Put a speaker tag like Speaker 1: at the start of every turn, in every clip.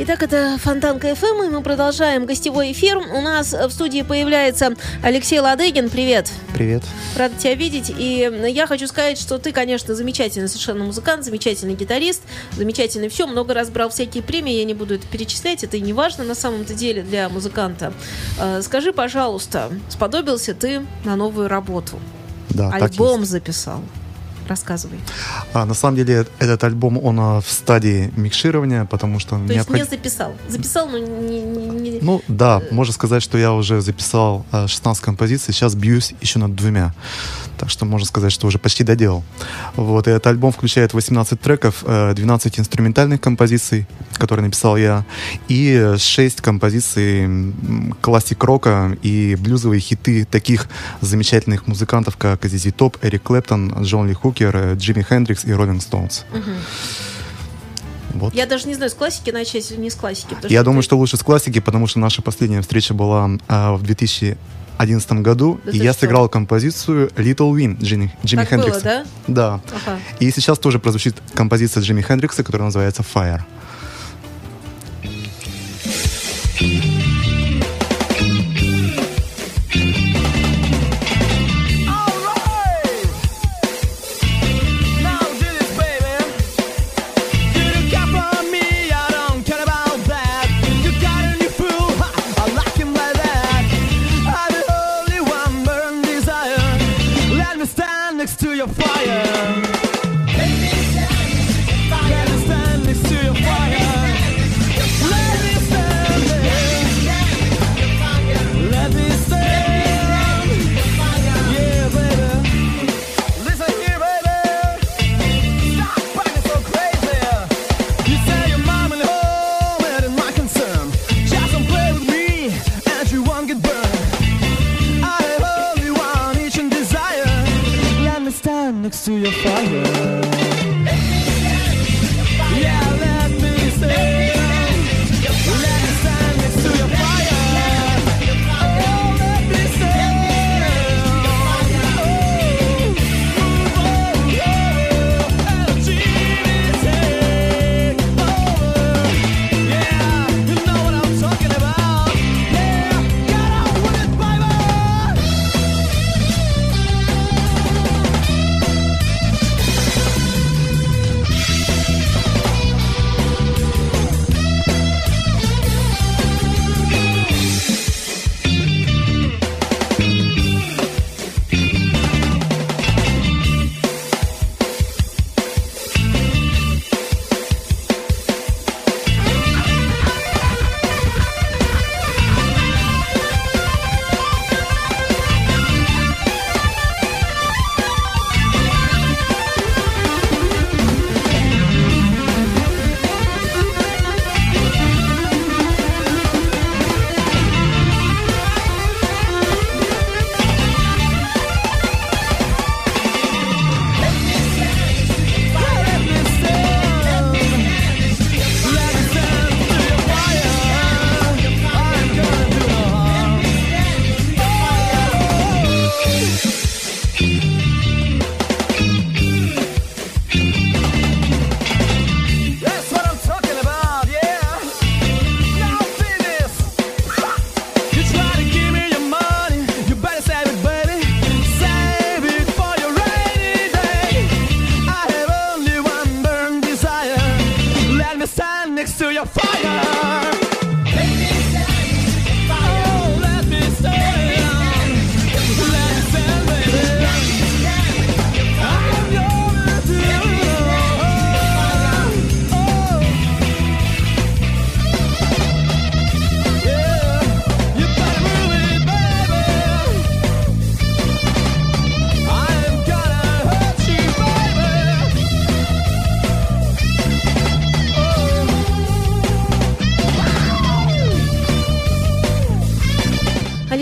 Speaker 1: Итак, это Фонтанка ФМ, и мы продолжаем гостевой эфир. У нас в студии появляется Алексей Ладыгин. Привет.
Speaker 2: Привет.
Speaker 1: Рада тебя видеть. И я хочу сказать, что ты, конечно, замечательный совершенно музыкант, замечательный гитарист, замечательный все. Много раз брал всякие премии, я не буду это перечислять, это и не важно на самом-то деле для музыканта. Э, скажи, пожалуйста, сподобился ты на новую работу?
Speaker 2: Да,
Speaker 1: Альбом записал. Рассказывай.
Speaker 2: А, на самом деле этот альбом, он а, в стадии микширования, потому что...
Speaker 1: То необход... есть не записал? Записал, но не... не...
Speaker 2: Ну да, можно сказать, что я уже записал 16 а, композиций, сейчас бьюсь еще над двумя. Так что можно сказать, что уже почти доделал. Вот, и этот альбом включает 18 треков, 12 э, инструментальных композиций, которые написал я, и 6 композиций классик рока и блюзовые хиты таких замечательных музыкантов, как Зизи Топ, Эрик Клэптон, Джон Ли Хукер, э, Джимми Хендрикс и Роллинг Стоунс.
Speaker 1: Вот. Я даже не знаю, с классики начать или не с классики.
Speaker 2: Я думаю, что лучше с классики, потому что наша последняя встреча была э, в 2000 2011 году, да и я что? сыграл композицию Little Win Джимми, Джимми так Хендрикса.
Speaker 1: Было, да?
Speaker 2: Да. Ага. И сейчас тоже прозвучит композиция Джимми Хендрикса, которая называется Fire.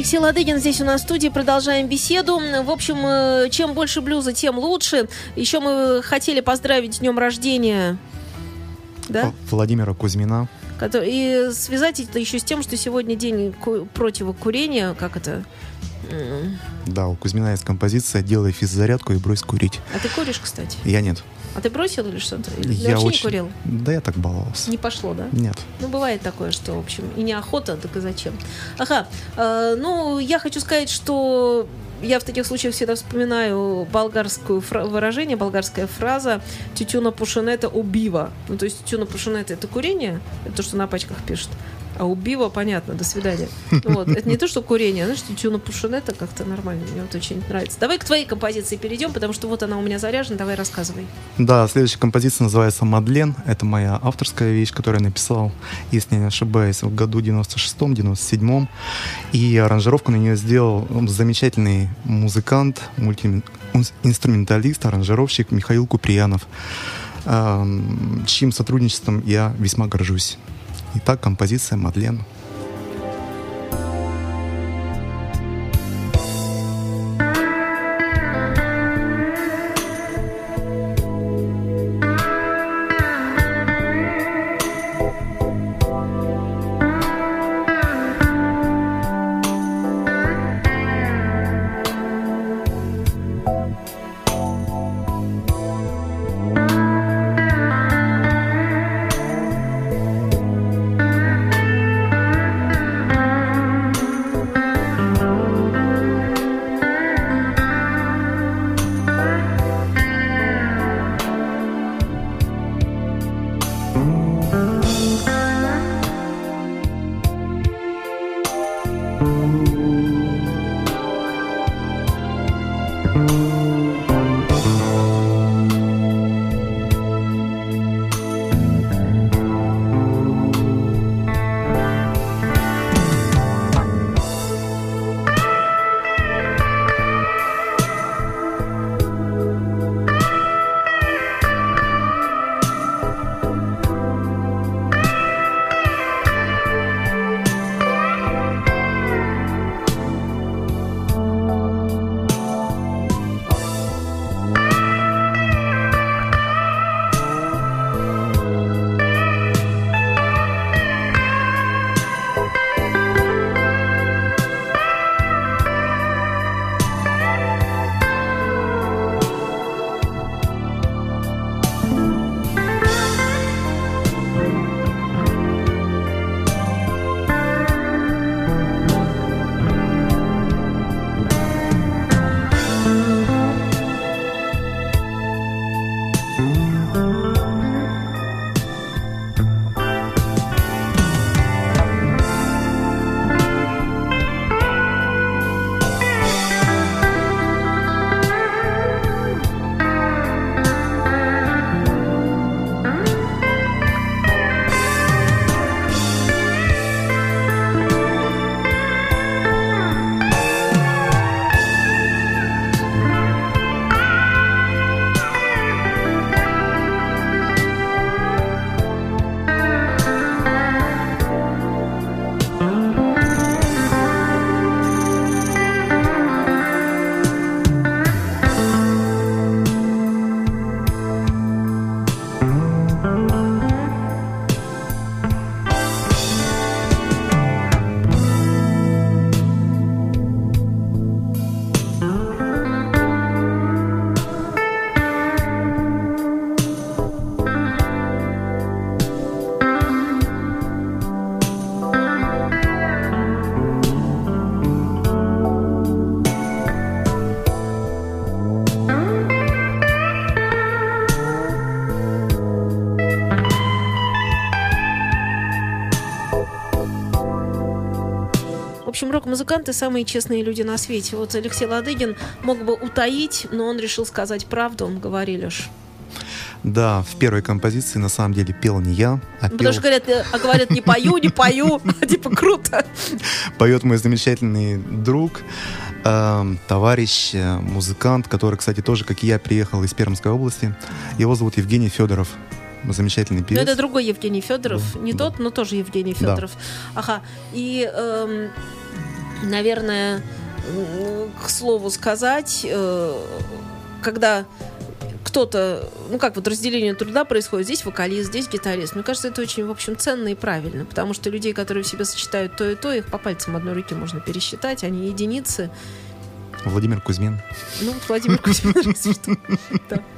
Speaker 1: Алексей Ладыгин здесь у нас в студии. Продолжаем беседу. В общем, э, чем больше блюза, тем лучше. Еще мы хотели поздравить с днем рождения
Speaker 2: да? Владимира Кузьмина.
Speaker 1: который, и связать это еще с тем, что сегодня день ку- противокурения, как это?
Speaker 3: Да, у Кузьмина есть композиция «Делай физзарядку и брось курить».
Speaker 1: А ты куришь, кстати?
Speaker 3: Я нет.
Speaker 1: А ты бросил или что-то? Или
Speaker 3: я
Speaker 1: вообще
Speaker 3: очень...
Speaker 1: не курил?
Speaker 3: Да я так баловался.
Speaker 1: Не пошло, да?
Speaker 3: Нет.
Speaker 1: Ну, бывает такое, что, в общем, и неохота, так и зачем. Ага, э, ну, я хочу сказать, что я в таких случаях всегда вспоминаю болгарскую фра- выражение, болгарская фраза «тютюна пушинета убива». Ну, то есть тютюна пушинета – это курение, это то, что на пачках пишут. А убива, понятно, до свидания. Вот. Это не то, что курение, а знаешь, тютюна пушинета как-то нормально, мне вот очень нравится. Давай к твоей композиции перейдем, потому что вот она у меня заряжена, давай рассказывай.
Speaker 3: Да, следующая композиция называется «Мадлен». Это моя авторская вещь, которую я написал, если не ошибаюсь, в году 96-м, 97-м. И аранжировку на нее сделал замечательный музыкант, мультиинструменталист, аранжировщик Михаил Куприянов, чьим сотрудничеством я весьма горжусь. Итак, композиция «Мадлен».
Speaker 1: Рок-музыканты самые честные люди на свете. Вот Алексей Ладыгин мог бы утаить, но он решил сказать правду, он говорит, Леш.
Speaker 3: Да, в первой композиции на самом деле пел не я, а
Speaker 1: Ну,
Speaker 3: пел,
Speaker 1: Потому что говорят, э, а говорят, не пою, не пою, а типа круто.
Speaker 3: поет мой замечательный друг, эм, товарищ, э, музыкант, который, кстати, тоже, как и я, приехал из Пермской области. Его зовут Евгений Федоров. Замечательный
Speaker 1: Но
Speaker 3: певец.
Speaker 1: это другой Евгений Федоров,
Speaker 3: Да,
Speaker 1: не
Speaker 3: да.
Speaker 1: тот, но тоже Евгений
Speaker 3: Да.
Speaker 1: Федоров. Ага. И, эм, наверное, к слову сказать, э, когда кто-то, ну как вот разделение труда происходит, здесь вокалист, здесь гитарист. Мне кажется, это очень, в общем, ценно и правильно, потому что людей, которые в себе сочетают то и то, их по пальцам одной руки можно пересчитать, они единицы.
Speaker 3: Владимир Кузьмин.
Speaker 1: Ну, Владимир Кузьмин,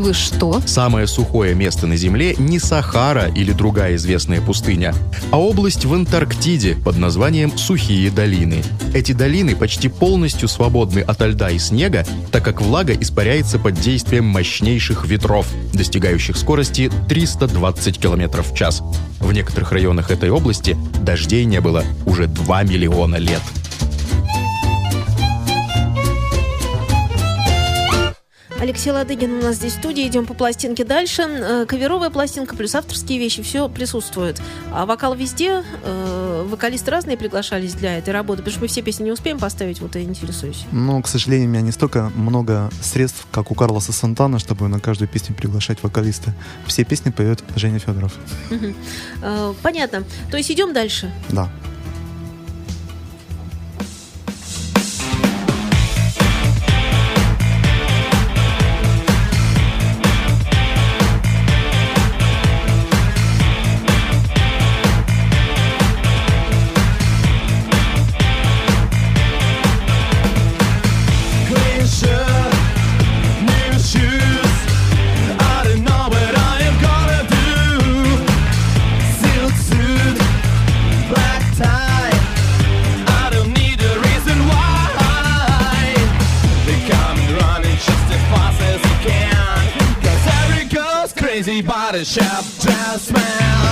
Speaker 4: вы что?
Speaker 5: Самое сухое место на Земле не Сахара или другая известная пустыня, а область в Антарктиде под названием Сухие долины. Эти долины почти полностью свободны от льда и снега, так как влага испаряется под действием мощнейших ветров, достигающих скорости 320 км в час. В некоторых районах этой области дождей не было уже 2 миллиона лет.
Speaker 1: Алексей Ладыгин у нас здесь в студии. Идем по пластинке дальше. Э, Каверовая пластинка плюс авторские вещи. Все присутствует. А вокал везде. Э, Вокалисты разные приглашались для этой работы. Потому что мы все песни не успеем поставить. Вот я интересуюсь.
Speaker 3: Но, к сожалению, у меня не столько много средств, как у Карлоса Сантана, чтобы на каждую песню приглашать вокалиста. Все песни поет Женя Федоров.
Speaker 1: Э, Понятно. То есть идем дальше.
Speaker 3: Да.
Speaker 6: crazy body shop, just smell.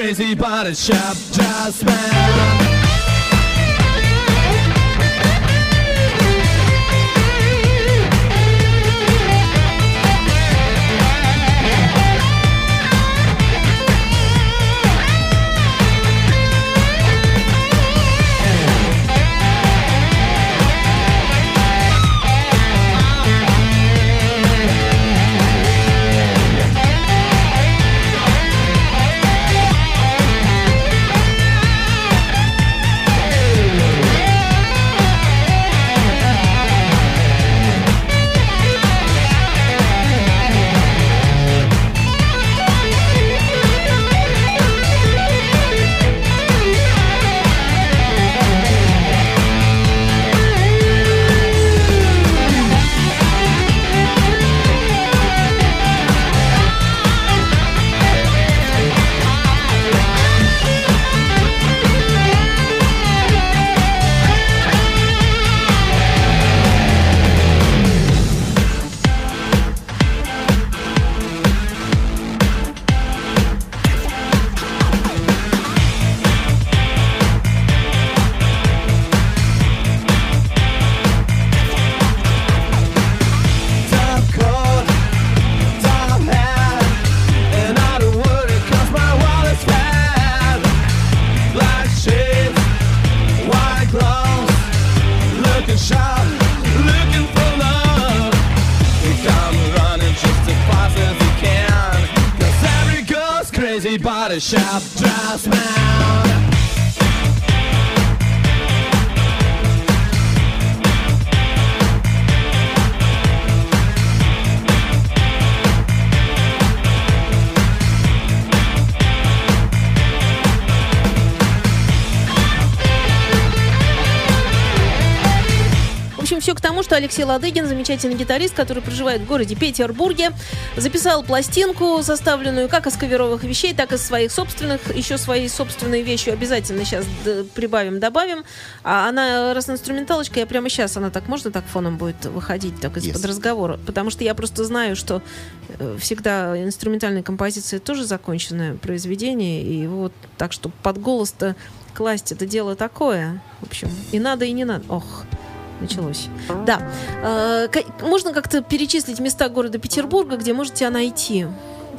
Speaker 6: crazy body shop, just man.
Speaker 1: Все к тому, что Алексей Ладыгин, замечательный гитарист, который проживает в городе Петербурге, записал пластинку, составленную как из каверовых вещей, так и из своих собственных. Еще свои собственные вещи обязательно сейчас прибавим, добавим. А она, раз инструменталочка, я прямо сейчас, она так, можно так фоном будет выходить, так из-под
Speaker 3: Yes.
Speaker 1: разговора? Потому что я просто знаю, что э, всегда инструментальные композиции тоже законченное произведение, и вот так что под голос-то класть это дело такое. В общем, и надо, и не надо. Ох, началось. Да. Э, Можно как-то перечислить места города Петербурга, где можете найти?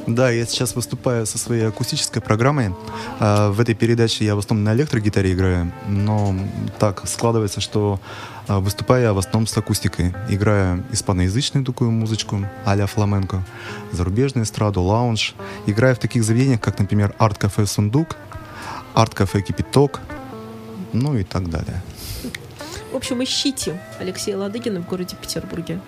Speaker 3: Да, я сейчас выступаю со своей акустической программой. А, В этой передаче я в основном на электрогитаре играю, но так складывается, что а, выступаю я в основном с акустикой. Играю испаноязычную такую музычку а-ля фламенко, зарубежную эстраду, лаунж. Играю в таких заведениях, как, например, арт-кафе «Сундук», арт-кафе «Кипяток», ну и так далее.
Speaker 1: В общем, ищите Алексея Ладыгина в городе Петербурге.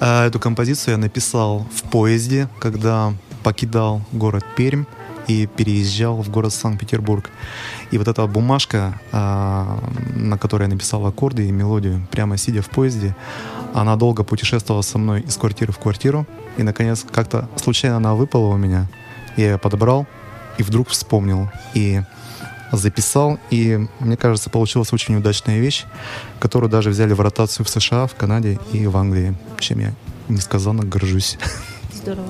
Speaker 3: Эту композицию я написал в поезде, когда покидал город Пермь и переезжал в город Санкт-Петербург. И вот эта бумажка, а, на которой я написал аккорды и мелодию, прямо сидя в поезде, она долго путешествовала со мной из квартиры в квартиру. И, наконец, как-то случайно она выпала у меня. Я ее подобрал и вдруг вспомнил. И записал, и, мне кажется, получилась очень удачная вещь, которую даже взяли в ротацию в США, в Канаде и в Англии, чем я несказанно горжусь.
Speaker 1: Здорово.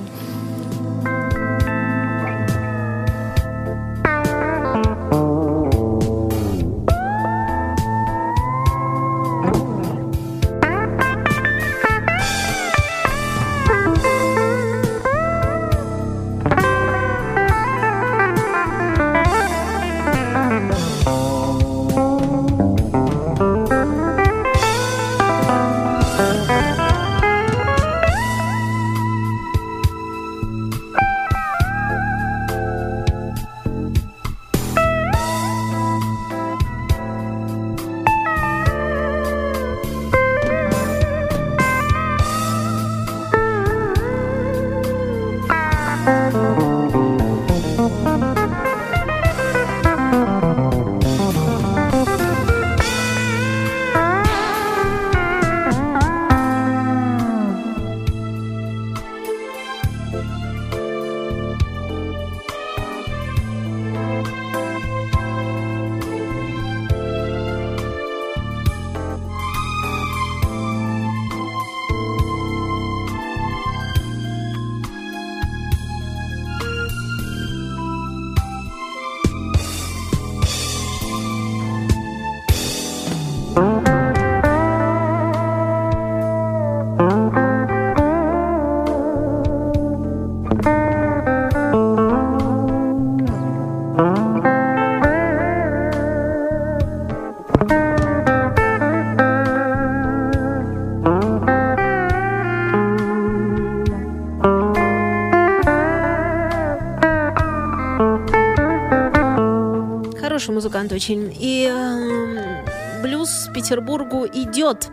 Speaker 1: Музыкант очень. И эм, блюз Петербургу идет.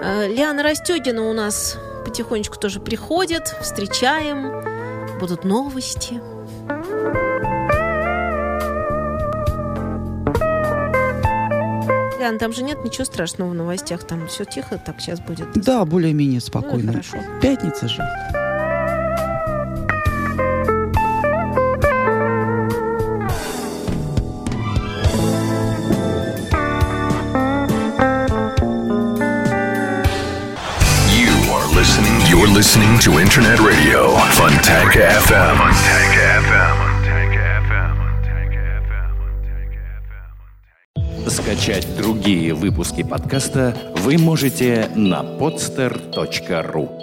Speaker 1: Э, Лиана Растегина у нас потихонечку тоже приходит. Встречаем. Будут новости. Ян, там же нет ничего страшного в новостях, там все тихо, так сейчас будет.
Speaker 7: Да, более-менее
Speaker 1: Ну,
Speaker 7: спокойно.
Speaker 1: хорошо.
Speaker 7: Пятница же.
Speaker 8: To Internet Radio. Fontanka FM.
Speaker 9: Скачать другие выпуски подкаста вы можете на podster.ru